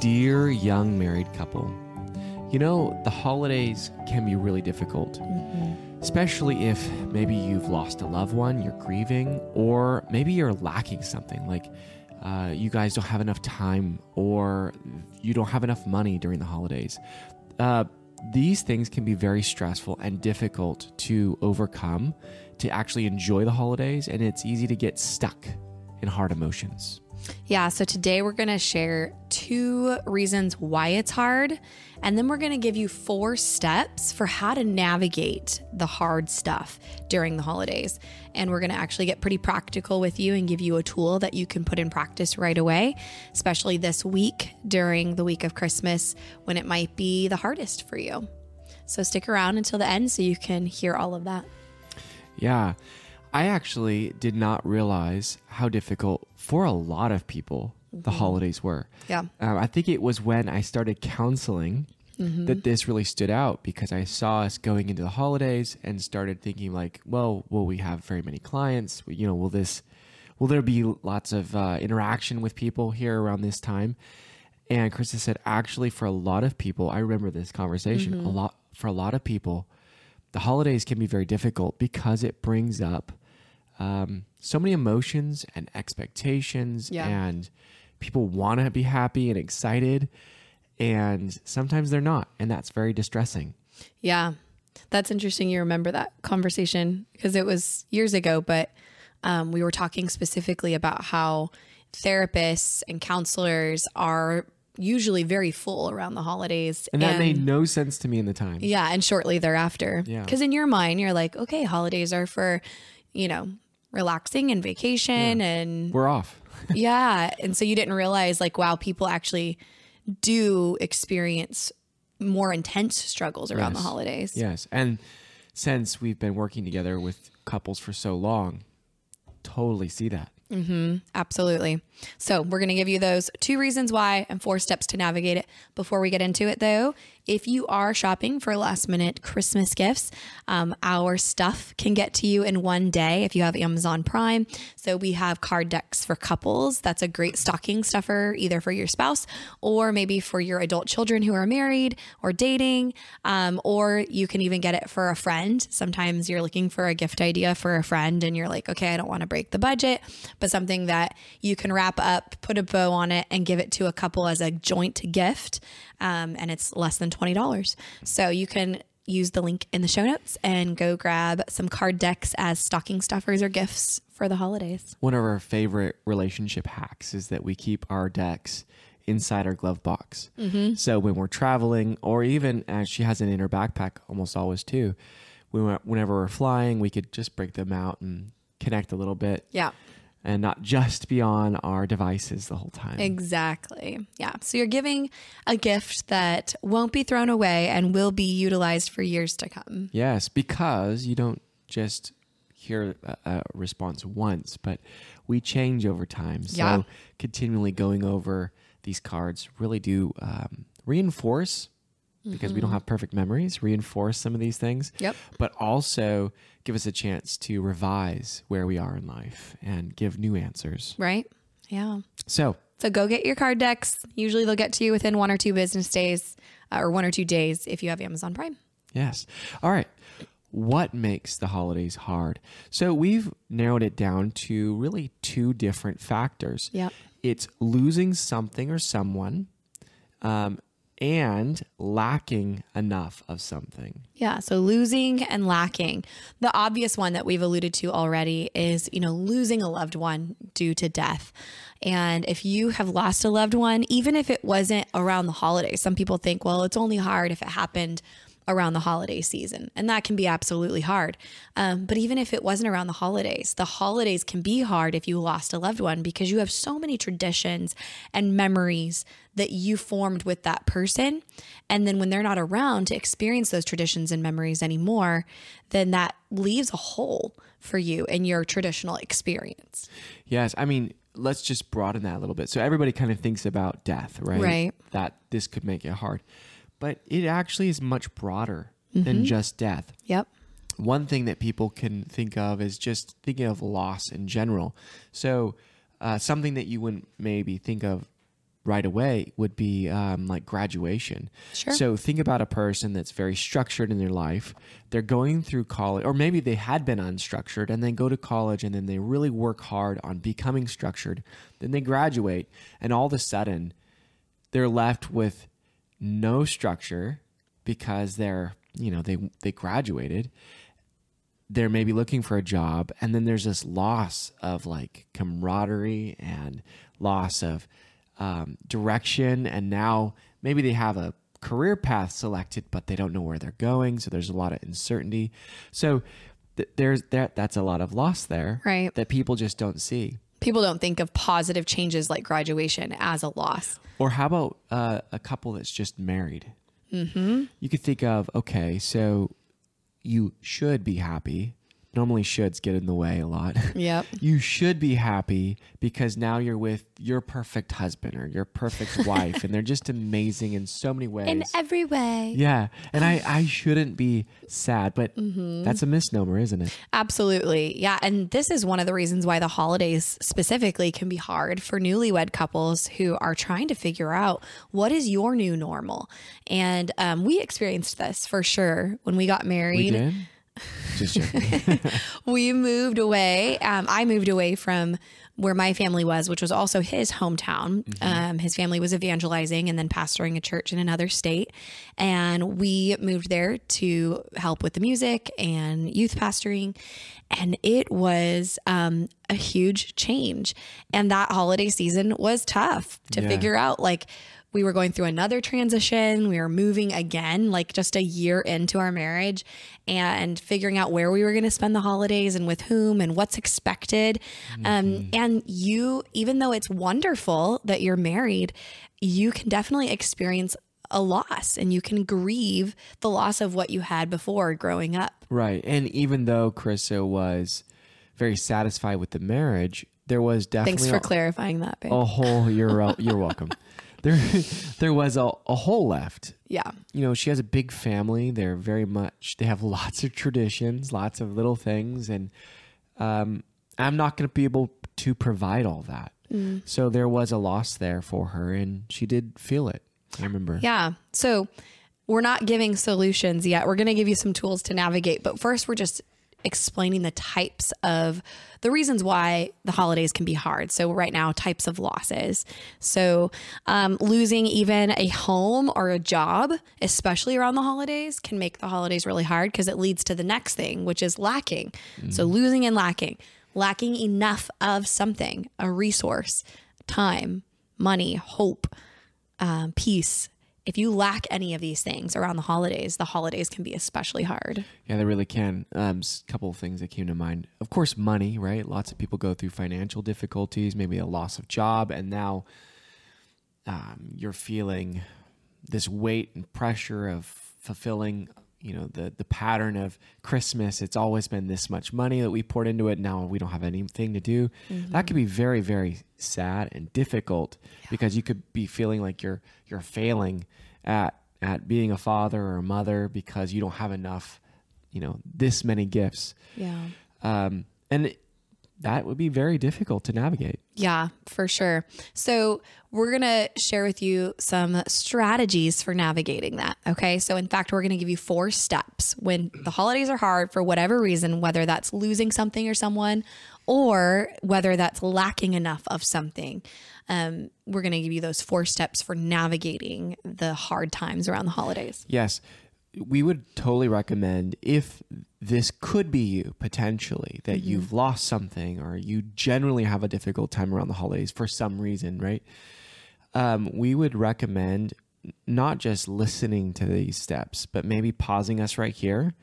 Dear young married couple, you know, the holidays can be really difficult, especially if maybe you've lost a loved one, you're grieving, or maybe you're lacking something like uh, you guys don't have enough time or you don't have enough money during the holidays. Uh, these things can be very stressful and difficult to overcome to actually enjoy the holidays, and it's easy to get stuck in hard emotions. Yeah, so today we're going to share two reasons why it's hard, and then we're going to give you four steps for how to navigate the hard stuff during the holidays. And we're going to actually get pretty practical with you and give you a tool that you can put in practice right away, especially this week during the week of Christmas when it might be the hardest for you. So stick around until the end so you can hear all of that. Yeah. I actually did not realize how difficult for a lot of people the holidays were. Yeah. Um, I think it was when I started counseling that this really stood out because I saw us going into the holidays and started thinking like, well, will we have very many clients? You know, will this, will there be lots of uh, interaction with people here around this time? And Krista said, actually, for a lot of people, I remember this conversation. A lot for a lot of people, the holidays can be very difficult because it brings up um, so many emotions and expectations, Yeah. and people want to be happy and excited, and sometimes they're not, and that's very distressing. Yeah. That's interesting. You remember that conversation because it was years ago, but um, we were talking specifically about how therapists and counselors are usually very full around the holidays. And that made no sense to me in the time. yeah, and shortly thereafter. Yeah. Because in your mind, you're like, okay, holidays are for, you know, relaxing and vacation and We're off. yeah. And so you didn't realize, like, wow, people actually do experience more intense struggles around the holidays. Yes. And since we've been working together with couples for so long, totally see that. Mm-hmm. Absolutely. So, we're going to give you those two reasons why and four steps to navigate it. Before we get into it, though, if you are shopping for last minute Christmas gifts, um, our stuff can get to you in one day if you have Amazon Prime. So, we have card decks for couples. That's a great stocking stuffer, either for your spouse or maybe for your adult children who are married or dating. Um, or you can even get it for a friend. Sometimes you're looking for a gift idea for a friend and you're like, okay, I don't want to break the budget, but something that you can wrap up, put a bow on it, and give it to a couple as a joint gift. Um, and it's less than $20. So you can use the link in the show notes and go grab some card decks as stocking stuffers or gifts for the holidays. One of our favorite relationship hacks is that we keep our decks inside our glove box. So when we're traveling, or even as she has it in her backpack, almost always too, we, whenever we're flying, we could just break them out and connect a little bit Yeah. And not just be on our devices the whole time. Exactly. Yeah. So you're giving a gift that won't be thrown away and will be utilized for years to come. Yes, because you don't just hear a, response once, but we change over time. So Yeah. continually going over these cards really do um, reinforce because we don't have perfect memories, reinforce some of these things. Yep. But also give us a chance to revise where we are in life and give new answers. Right? Yeah. So So go get your card decks. Usually they'll get to you within one or two business days uh, or one or two days if you have Amazon Prime. Yes. All right. What makes the holidays hard? So we've narrowed it down to really two different factors. Yeah. It's losing something or someone, um, and lacking enough of something. Yeah. So losing and lacking. The obvious one that we've alluded to already is, you know, losing a loved one due to death. And if you have lost a loved one, even if it wasn't around the holidays, some people think, well, it's only hard if it happened around the holiday season. And that can be absolutely hard. Um, but even if it wasn't around the holidays, the holidays can be hard if you lost a loved one because you have so many traditions and memories that you formed with that person. And then when they're not around to experience those traditions and memories anymore, then that leaves a hole for you in your traditional experience. Yes, I mean, let's just broaden that a little bit. So everybody kind of thinks about death, right? Right. That this could make it hard. But it actually is much broader than just death. Yep. One thing that people can think of is just thinking of loss in general. So, uh, something that you wouldn't maybe think of right away would be um, like graduation. Sure. So, think about a person that's very structured in their life. They're going through college, or maybe they had been unstructured and then go to college and then they really work hard on becoming structured. Then they graduate, and all of a sudden, they're left with no structure because they're you know they they graduated. They're maybe looking for a job and then there's this loss of like camaraderie and loss of um, direction and now maybe they have a career path selected but they don't know where they're going so there's a lot of uncertainty. So th- there's that that's a lot of loss there Right. that people just don't see People don't think of positive changes like graduation as a loss. Or how about uh, a couple that's just married? Mm-hmm. You could think of okay, so you should be happy. Normally, shoulds get in the way a lot. Yep. you should be happy because now you're with your perfect husband or your perfect wife, and they're just amazing in so many ways. In every way. yeah, and I, I shouldn't be sad, but that's a misnomer, isn't it? Absolutely. Yeah. And this is one of the reasons why the holidays specifically can be hard for newlywed couples who are trying to figure out what is your new normal. And um, we experienced this for sure when we got We married. did. Just joking. we moved away. Um, I moved away from where my family was, which was also his hometown. Um, his family was evangelizing and then pastoring a church in another state. And we moved there to help with the music and youth pastoring. And it was um, a huge change. And that holiday season was tough to Yeah. figure out. Like, we were going through another transition. We were moving again, like just a year into our marriage, and figuring out where we were going to spend the holidays and with whom and what's expected. Um, and you, even though it's wonderful that you're married, you can definitely experience a loss and you can grieve the loss of what you had before growing up. Right. And even though Carissa was very satisfied with the marriage, there was definitely Thanks for a, clarifying that, babe. a hole. You're you're welcome. There there was a, a hole left. Yeah. You know, she has a big family. They're very much they have lots of traditions, lots of little things, and um, I'm not going to be able to provide all that. Mm. So there was a loss there for her, and she did feel it. I remember. Yeah. So we're not giving solutions yet. We're going to give you some tools to navigate, but first we're just explaining the types of the reasons why the holidays can be hard. So right now, types of losses. So um, losing even a home or a job, especially around the holidays, can make the holidays really hard because it leads to the next thing, which is lacking. So losing and lacking, lacking enough of something, a resource, time, money, hope, um, peace. If you lack any of these things around the holidays, the holidays can be especially hard. Yeah, they really can. Um, a couple of things that came to mind. Of course, money, right? Lots of people go through financial difficulties, maybe a loss of job, and now um, you're feeling this weight and pressure of fulfilling, you know, the the pattern of Christmas. It's always been this much money that we poured into it. Now we don't have anything to do. That could be very, very sad and difficult because you could be feeling like you're you're failing at at being a father or a mother because you don't have enough, you know, this many gifts. Yeah. Um, and that would be very difficult to navigate. Yeah, for sure. So, we're going to share with you some strategies for navigating that. Okay. So, in fact, we're going to give you four steps when the holidays are hard for whatever reason, whether that's losing something or someone or whether that's lacking enough of something. Um, we're going to give you those four steps for navigating the hard times around the holidays. Yes, we would totally recommend if this could be you potentially that you've lost something or you generally have a difficult time around the holidays for some reason, right? Um, we would recommend not just listening to these steps, but maybe pausing us right here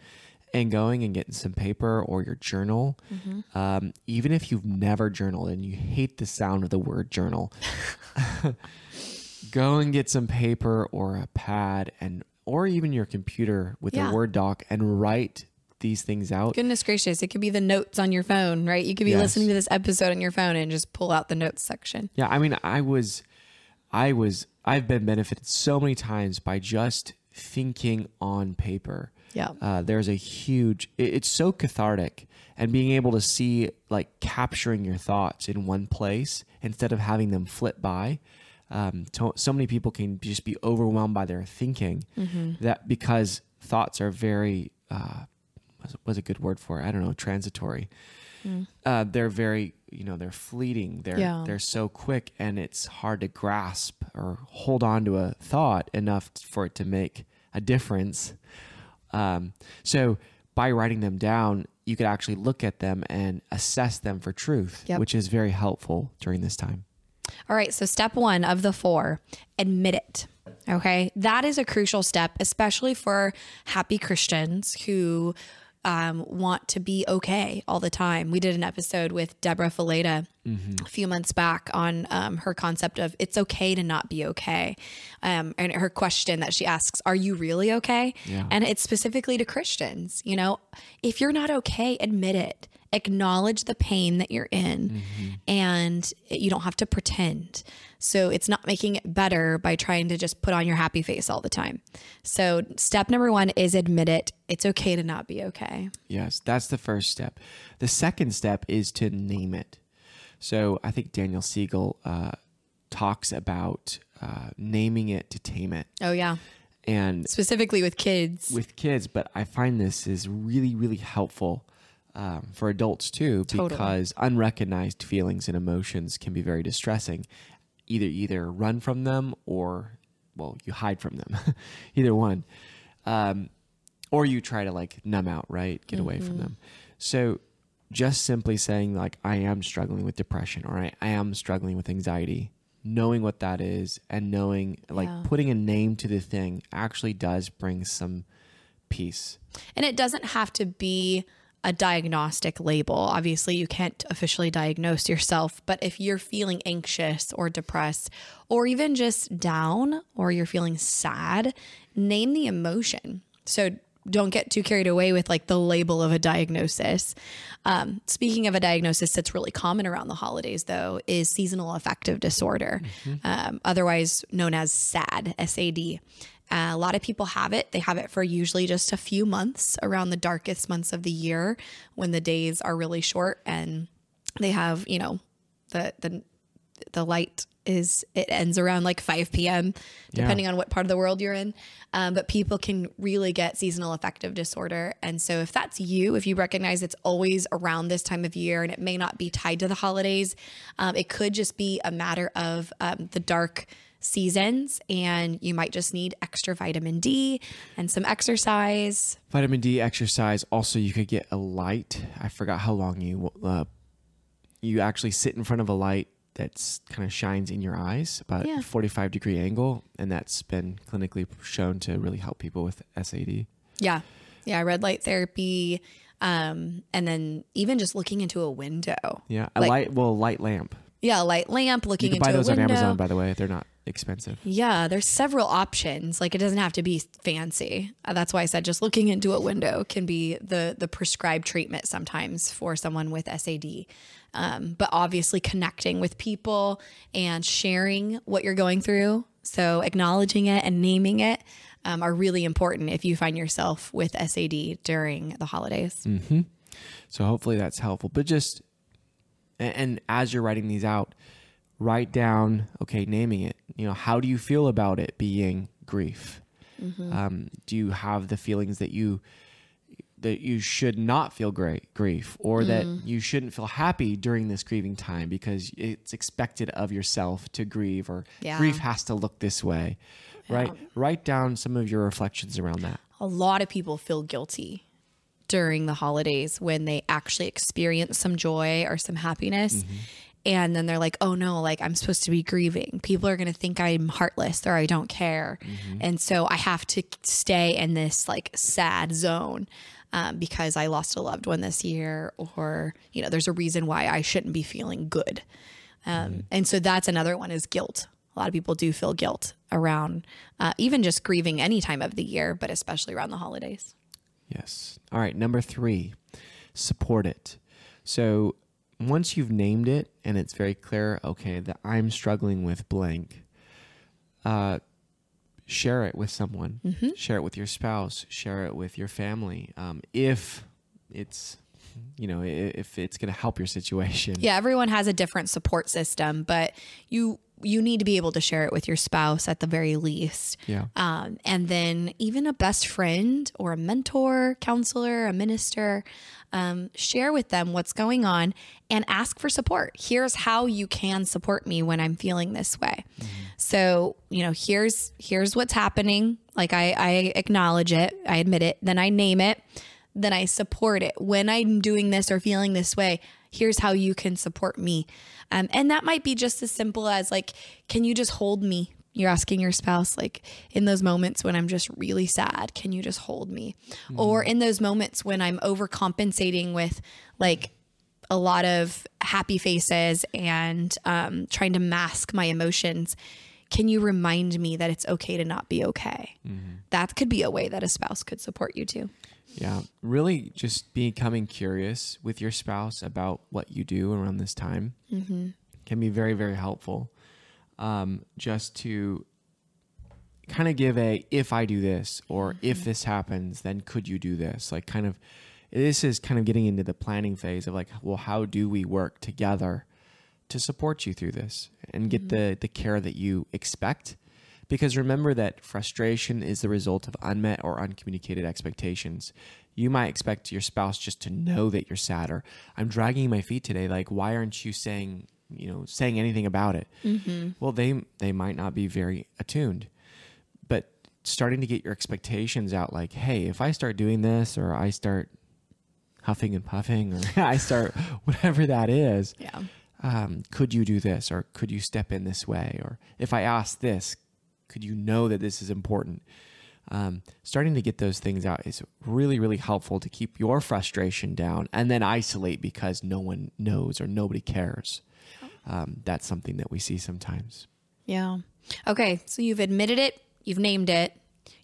and going and getting some paper or your journal. Um, even if you've never journaled and you hate the sound of the word journal, go and get some paper or a pad and or even your computer with Yeah. a Word doc and write these things out. Goodness gracious, it could be the notes on your phone, right? You could be Yes. listening to this episode on your phone and just pull out the notes section. Yeah, I mean, I was, I was, I've been benefited so many times by just thinking on paper. Yeah. Uh, there's a huge, it- it's so cathartic and being able to see like capturing your thoughts in one place instead of having them flip by. Um, to, so many people can just be overwhelmed by their thinking that because thoughts are very, uh, what's, what's a good word for it? I don't know, transitory. Uh, they're very, you know, they're fleeting. They're Yeah. they're so quick, and it's hard to grasp or hold on to a thought enough for it to make a difference. Um, so by writing them down, you could actually look at them and assess them for truth, Yep. which is very helpful during this time. All right. So, step one of the four, admit it. Okay. That is a crucial step, especially for happy Christians who um, want to be okay all the time. We did an episode with Debra Fileta a few months back on um, her concept of it's okay to not be okay. Um, and her question that she asks, Are you really okay? Yeah. And it's specifically to Christians. You know, if you're not okay, admit it. Acknowledge the pain that you're in, and you don't have to pretend. So it's not making it better by trying to just put on your happy face all the time. So, step number one is admit it. It's okay to not be okay. Yes, that's the first step. The second step is to name it. So I think Daniel Siegel uh, talks about uh, naming it to tame it. Oh, yeah. And Specifically with kids. with kids, but I find this is really, really helpful um, for adults too, Totally. because unrecognized feelings and emotions can be very distressing. Either either run from them or, well, you hide from them. either one, um, or you try to like numb out, right? Get away from them. So just simply saying like I am struggling with depression or I, I am struggling with anxiety, knowing what that is and knowing like Yeah. putting a name to the thing actually does bring some peace. And it doesn't have to be a diagnostic label. Obviously, you can't officially diagnose yourself, but if you're feeling anxious or depressed, or even just down, or you're feeling sad, name the emotion. So don't get too carried away with like the label of a diagnosis. Um, speaking of a diagnosis that's really common around the holidays, though, is seasonal affective disorder, um, otherwise known as SAD, SAD. Uh, a lot of people have it. They have it for usually just a few months around the darkest months of the year when the days are really short and they have, you know, the the the light is it ends around like 5 p.m. depending on what part of the world you're in. Um, but people can really get seasonal affective disorder, and so if that's you, if you recognize it's always around this time of year and it may not be tied to the holidays, um, it could just be a matter of um, the dark seasons and you might just need extra vitamin D and some exercise. Vitamin D exercise. Also, you could get a light. I forgot how long you uh, you actually sit in front of a light that's kind of shines in your eyes about Yeah. a 45 degree angle, and that's been clinically shown to really help people with SAD. Yeah. Yeah, red light therapy um and then even just looking into a window. Yeah, a Like- light. Well, light lamp. Yeah, a light lamp looking You can into buy those a on. Amazon, by the way. They're not expensive. Yeah, there's several options. Like it doesn't have to be fancy. Uh, that's why I said just looking into a window can be the the prescribed treatment sometimes for someone with SAD. Um, but obviously connecting with people and sharing what you're going through. So acknowledging it and naming it um, are really important if you find yourself with SAD during the holidays. So hopefully that's helpful. But just and, and as you're writing these out, write down. Okay, naming it. You know, how do you feel about it being grief? Mm-hmm. Um, do you have the feelings that you that you should not feel great grief or that mm-hmm. you shouldn't feel happy during this grieving time because it's expected of yourself to grieve or Yeah. grief has to look this way right write down some of your reflections around that a lot of people feel guilty during the holidays when they actually experience some joy or some happiness. Mm-hmm. And then they're like, oh no, like I'm supposed to be grieving. People are going to think I'm heartless or I don't care. And so I have to stay in this like sad zone um, because I lost a loved one this year, or, you know, there's a reason why I shouldn't be feeling good. Um, And so that's another one is guilt. a lot of people do feel guilt around uh, even just grieving any time of the year, but especially around the holidays. Yes. All right. Number three, support it. So once you've named it and it's very clear, okay, that I'm struggling with blank, uh, share it with someone. Share it with your spouse. Share it with your family. Um, if it's, you know, if it's going to help your situation. Yeah, everyone has a different support system, but you you need to be able to share it with your spouse at the very least. Yeah. Um, and then even a best friend or a mentor, counselor, a minister, um, share with them what's going on and ask for support. Here's how you can support me when I'm feeling this way. So, you know, here's here's what's happening. Like I, I acknowledge it, I admit it, then I name it, then I support it. When I'm doing this or feeling this way, here's how you can support me. Um, and that might be just as simple as like, can you just hold me? You're asking your spouse, like in those moments when I'm just really sad, can you just hold me? Or in those moments when I'm overcompensating with like a lot of happy faces and um, trying to mask my emotions, can you remind me that it's okay to not be okay? That could be a way that a spouse could support you too. Yeah, really just becoming curious with your spouse about what you do around this time mm-hmm. can be very, very helpful. Um, just to kind of give a if I do this or mm-hmm. if this happens, then could you do this? Like, kind of, this is kind of getting into the planning phase of like, well, how do we work together to support you through this and get mm-hmm. the the care that you expect? Because remember that frustration is the result of unmet or uncommunicated expectations. You might expect your spouse just to know that you're sad or I'm dragging my feet today. Like, why aren't you saying, you know, saying anything about it? Well, they they might not be very attuned, but starting to get your expectations out. Like, hey, if I start doing this or I start huffing and puffing or I start whatever that is, Yeah. um, could you do this or could you step in this way or if i ask this could you know that this is important um, starting to get those things out is really really helpful to keep your frustration down and then isolate because no one knows or nobody cares um, that's something that we see sometimes Yeah. Okay. So you've admitted it, you've named it,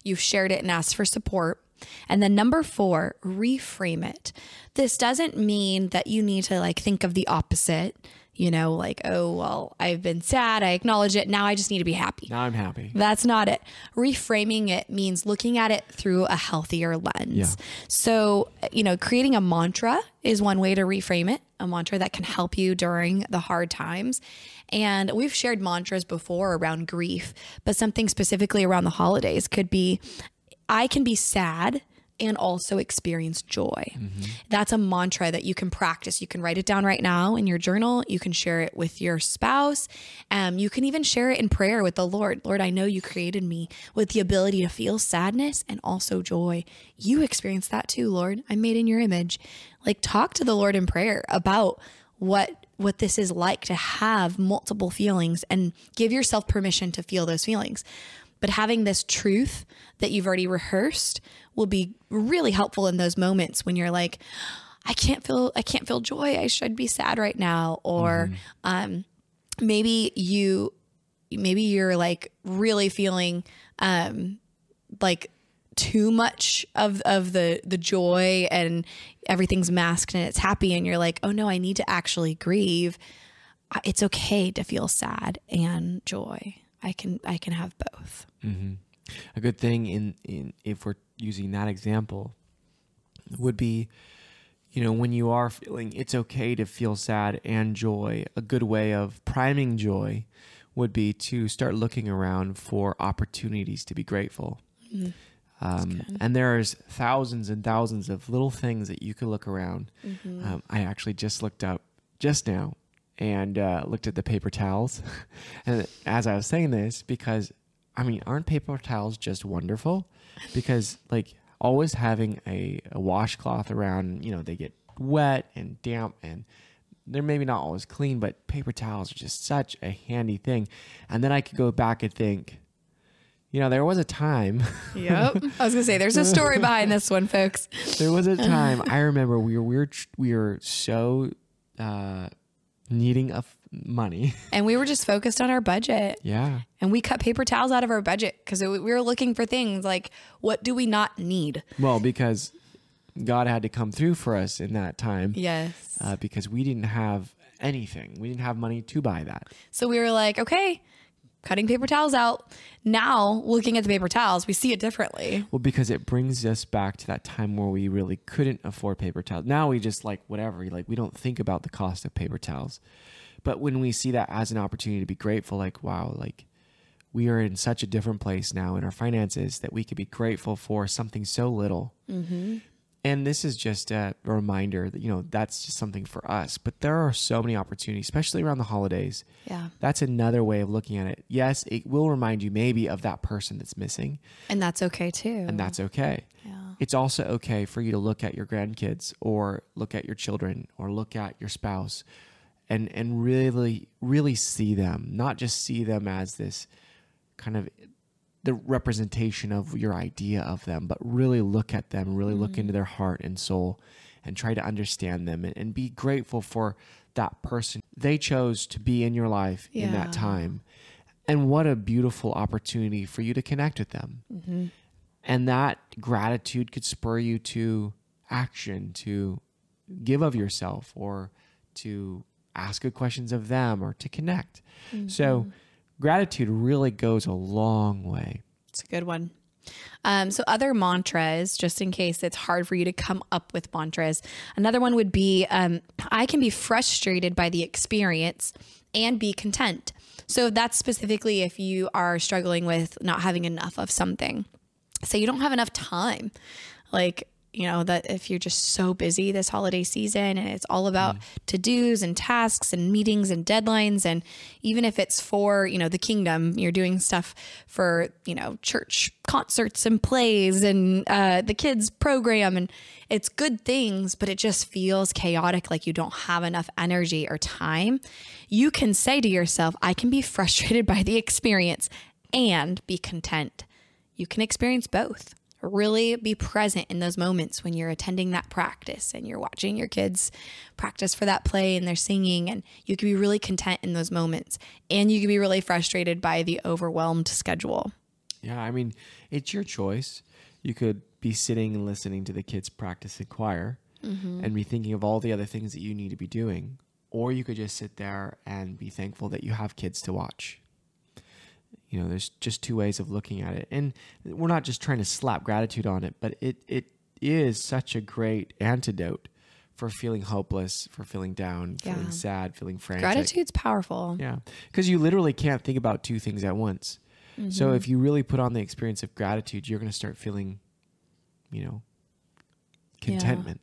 you've shared it and asked for support. And then number four, reframe it. This doesn't mean that you need to like think of the opposite, you know, like, oh, well, I've been sad. I acknowledge it. Now I just need to be happy. now i'm happy That's not it. Reframing it means looking at it through a healthier lens. Yeah. So, you know, creating a mantra is one way to reframe it, a mantra that can help you during the hard times. And we've shared mantras before around grief, but something specifically around the holidays could be I can be sad and also experience joy. That's a mantra that you can practice. You can write it down right now in your journal. You can share it with your spouse. Um, you can even share it in prayer with the Lord. Lord, I know you created me with the ability to feel sadness and also joy. You experience that too, Lord. I'm made in your image. Like talk to the Lord in prayer about what what this is like to have multiple feelings and give yourself permission to feel those feelings. But having this truth that you've already rehearsed will be really helpful in those moments when you're like, I can't feel I can't feel joy. I should be sad right now. Or um, maybe you maybe you're like really feeling um, like too much of of the the joy and everything's masked and it's happy and you're like oh no i need to actually grieve it's okay to feel sad and joy i can i can have both a good thing in, in if we're using that example would be you know when you are feeling it's okay to feel sad and joy a good way of priming joy would be to start looking around for opportunities to be grateful. Um, and there's thousands and thousands of little things that you could look around. Um, i actually just looked up just now and uh, looked at the paper towels. And as i was saying this because i mean aren't paper towels just wonderful? Because like always having a, a washcloth around you know they get wet and damp and they're maybe not always clean but paper towels are just such a handy thing. And then i could go back and think you know there was a time yep. I was gonna say there's a story behind this one folks. There was a time I remember we were we were we were so uh, needing a, money. And we were just focused on our budget. yeah. And we cut paper towels out of our budget because we were looking for things like what do we not need? Well, because God had to come through for us in that time. Yes. Uh, because we didn't have anything. We didn't have money to buy that. So we were like, okay, cutting paper towels out. Now, looking at the paper towels, we see it differently. Well, because it brings us back to that time where we really couldn't afford paper towels. Now we just like whatever, like we don't think about the cost of paper towels. But when we see that as an opportunity to be grateful, like, wow, like we are in such a different place now in our finances that we could be grateful for something so little. Mm-hmm. And this is just a reminder that, you know, that's just something for us. But there are so many opportunities, especially around the holidays. Yeah. That's another way of looking at it. Yes, it will remind you maybe of that person that's missing, And that's okay too. and that's okay. Yeah. It's also okay for you to look at your grandkids or look at your children or look at your spouse and and really really see them, not just see them as this kind of the representation of your idea of them, but really look at them, really look into mm. their heart and soul and try to understand them and, and be grateful for that person they chose to be in your life in that time. And what a beautiful opportunity for you to connect with them. Mm-hmm. And that gratitude could spur you to action, to give of yourself, or to ask good questions of them, or to connect. So, gratitude really goes a long way. It's a good one. Um, so other mantras, just in case it's hard for you to come up with mantras. Another one would be, um, I can be frustrated by the experience and be content. So that's specifically if you are struggling with not having enough of something. Say you don't have enough time, like you know that if you're just so busy this holiday season and it's all about to dos and tasks and meetings and deadlines and even if it's for you know the kingdom you're doing stuff for you know church concerts and plays and uh, the kids program and it's good things but it just feels chaotic like you don't have enough energy or time. You can say to yourself i can be frustrated by the experience and be content. You can experience both. Really be present in those moments when you're attending that practice and you're watching your kids practice for that play and they're singing, and you can be really content in those moments. And you can be really frustrated by the overwhelmed schedule. Yeah, I mean, it's your choice. You could be sitting and listening to the kids practice in choir mm-hmm. and be thinking of all the other things that you need to be doing. Or you could just sit there and be thankful that you have kids to watch. You know, there's just two ways of looking at it. And we're not just trying to slap gratitude on it, but it, it is such a great antidote for feeling hopeless, for feeling down, feeling sad, feeling frantic. Gratitude's powerful. Yeah. Because you literally can't think about two things at once. So mm-hmm. if you really put on the experience of gratitude, you're going to start feeling, you know, contentment.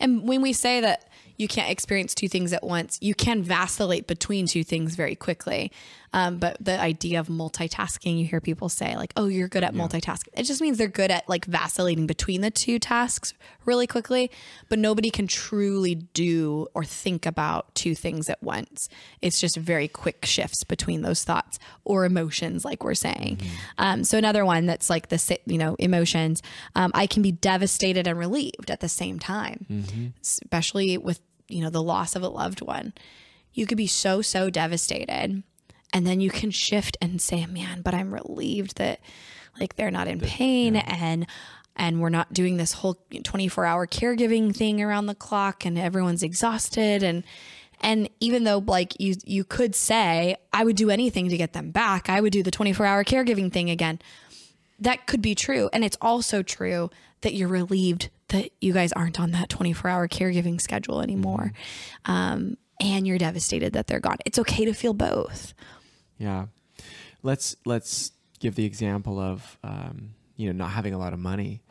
And when we say that you can't experience two things at once, you can vacillate between two things very quickly. Um, but the idea of multitasking, you hear people say, like, oh, you're good at multitasking. It just means they're good at like vacillating between the two tasks really quickly, but nobody can truly do or think about two things at once. It's just very quick shifts between those thoughts or emotions, like we're saying. Um, so another one that's like the, you know, emotions, um, I can be devastated and relieved at the same time especially with you know the loss of a loved one you could be so so devastated. And then you can shift and say man but i'm relieved that like they're not in pain and and we're not doing this whole 24 hour caregiving thing around the clock and everyone's exhausted. And and even though like you you could say i would do anything to get them back. I would do the 24 hour caregiving thing again. That could be true. And it's also true that you're relieved that you guys aren't on that 24 hour caregiving schedule anymore. Um, and you're devastated that they're gone. It's okay to feel both. Yeah. Let's let's give the example of um, you know not having a lot of money.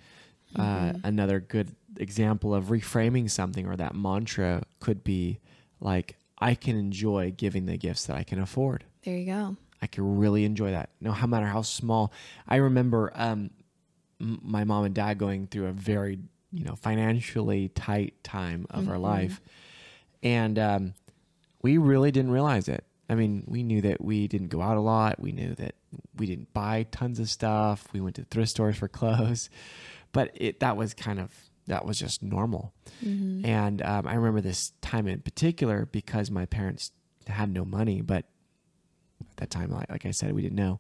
Uh, another good example of reframing something or that mantra could be like I can enjoy giving the gifts that I can afford. There you go. I can really enjoy that. No matter how small. I remember um, my mom and dad going through a very, you know, financially tight time of our life, and um, we really didn't realize it. I mean, we knew that we didn't go out a lot. We knew that we didn't buy tons of stuff. We went to thrift stores for clothes, but it that was kind of that was just normal. And um, I remember this time in particular because my parents had no money, but at that time, like, like I said, we didn't know.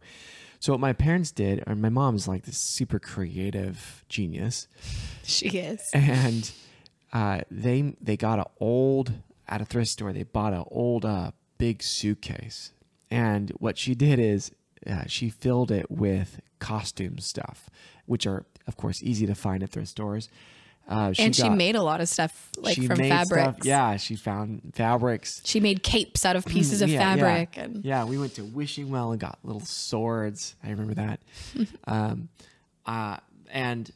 So what my parents did, or my mom's like this super creative genius, She is. and uh, they they got an old at a thrift store. They bought an old uh, big suitcase, and what she did is uh, she filled it with costume stuff, which are of course easy to find at thrift stores. Uh, and she made a lot of stuff like she from made fabrics. stuff- yeah, she found fabrics. She made capes out of pieces of Mm, Yeah, fabric yeah. and yeah, we went to Wishing Well and got little swords. I remember that. um, uh, and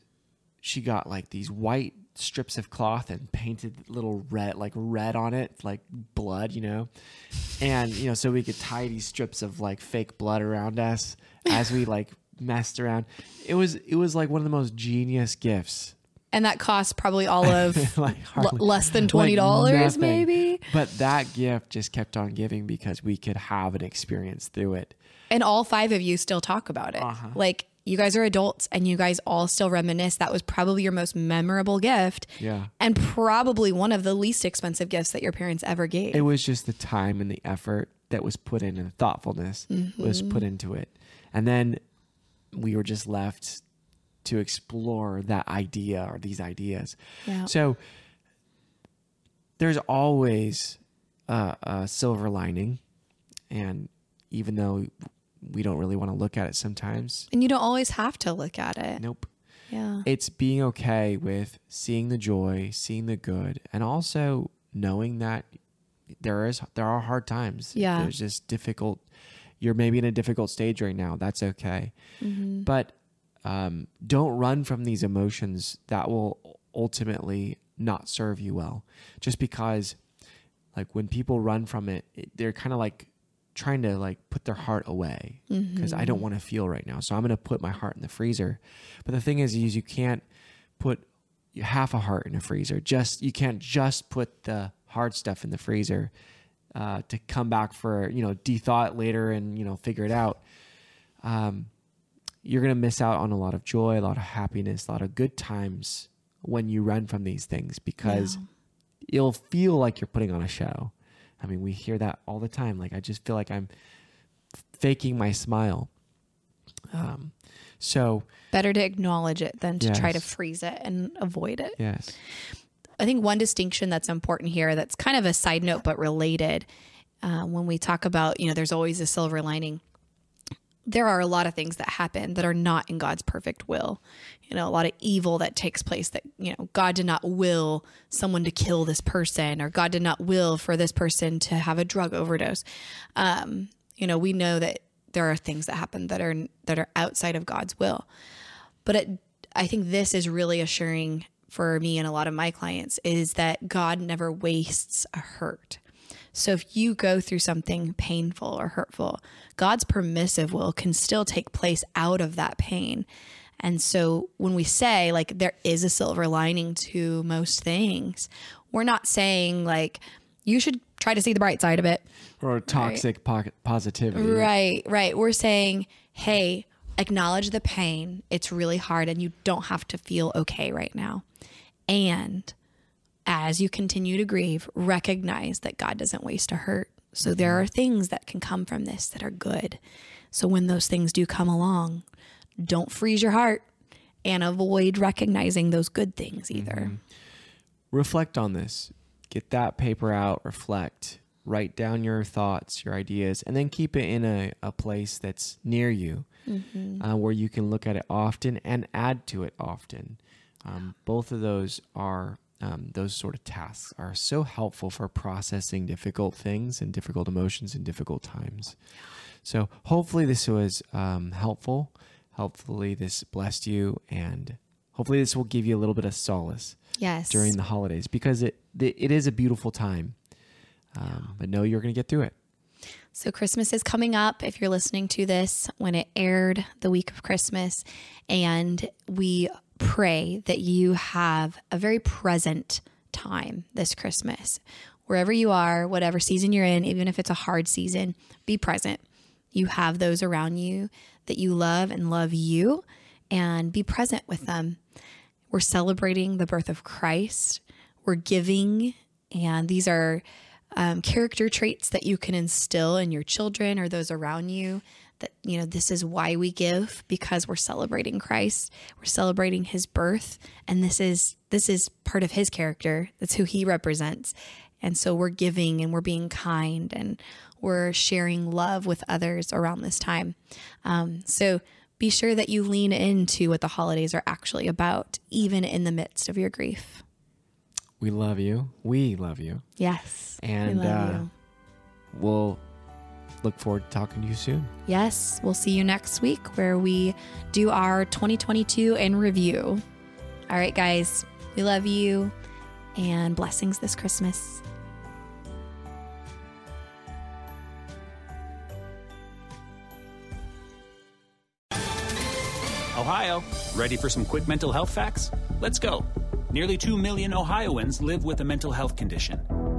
she got like these white strips of cloth and painted little red, like red on it, like blood, you know. And you know, so we could tie these strips of like fake blood around us as we like messed around. It was it was like one of the most genius gifts and that cost probably all of like l- less than twenty dollars, nothing. maybe. But that gift just kept on giving because we could have an experience through it. And all five of you still talk about it. Uh-huh. Like you guys are adults and you guys all still reminisce. That was probably your most memorable gift. Yeah. And probably one of the least expensive gifts that your parents ever gave. It was just the time and the effort that was put in and the thoughtfulness was Mm-hmm. put into it. And then we were just left to explore that idea or these ideas. Yeah. So there's always a, a silver lining. And even though we don't really want to look at it sometimes, and you don't always have to look at it. nope. Yeah. it's being okay with seeing the joy, seeing the good, and also knowing that there is there are hard times. Yeah. There's just difficult you're maybe in a difficult stage right now. That's okay. Mm-hmm. But um, don't run from these emotions that will ultimately not serve you well. Just because like when people run from it, it they're kind of like trying to like put their heart away because I don't want to feel right now. So I'm going to put my heart in the freezer. But the thing is, is you can't put half a heart in a freezer. Just you can't just put the hard stuff in the freezer uh, to come back for you know de-thaw it later and you know figure it out. Um, you're gonna miss out on a lot of joy, a lot of happiness, a lot of good times when you run from these things because you'll feel like you're putting on a show. I mean, we hear that all the time. Like I just feel like I'm faking my smile. Um, so Better to acknowledge it than to try to freeze it and avoid it. yes, I think one distinction that's important here, that's kind of a side note but related, uh, when we talk about, you know, there's always a silver lining. There are a lot of things that happen that are not in God's perfect will. You know, a lot of evil that takes place that, you know, God did not will someone to kill this person or God did not will for this person to have a drug overdose. Um, you know, we know that there are things that happen that are that are outside of God's will. But it, I think this is really assuring for me and a lot of my clients is that God never wastes a hurt. So if you go through something painful or hurtful, God's permissive will can still take place out of that pain. And so when we say like there is a silver lining to most things, we're not saying like you should try to see the bright side of it. or toxic po- positivity. Right, right. We're saying, hey, acknowledge the pain. It's really hard and you don't have to feel okay right now. And as you continue to grieve, recognize that God doesn't waste a hurt. So there are things that can come from this that are good. So when those things do come along, don't freeze your heart and avoid recognizing those good things either. reflect on this. Get that paper out, reflect, write down your thoughts, your ideas, and then keep it in a, a place that's near you uh, where you can look at it often and add to it often. Um, both of those are, um, those sort of tasks are so helpful for processing difficult things and difficult emotions and difficult times. So hopefully this was um, helpful. Hopefully this blessed you and hopefully this will give you a little bit of solace Yes. during the holidays because it it, is a beautiful time. Um, But know you're going to get through it. So Christmas is coming up if you're listening to this when it aired the week of Christmas. And we pray that you have a very present time this Christmas. Wherever you are, whatever season you're in, even if it's a hard season, be present. You have those around you that you love and love you, and be present with them. We're celebrating the birth of Christ. We're giving, and these are um, character traits that you can instill in your children or those around you that you know this is why we give because we're celebrating Christ we're celebrating his birth and this is this is part of his character that's who he represents and so we're giving and we're being kind and we're sharing love with others around this time um, so be sure that you lean into what the holidays are actually about even in the midst of your grief We love you. We love you. yes And we love uh, you. we'll look forward to talking to you soon. Yes, we'll see you next week where we do our 2022 in review. All right, guys, we love you and blessings this Christmas. Ohio, ready for some quick mental health facts? Let's go. Nearly 2 million Ohioans live with a mental health condition.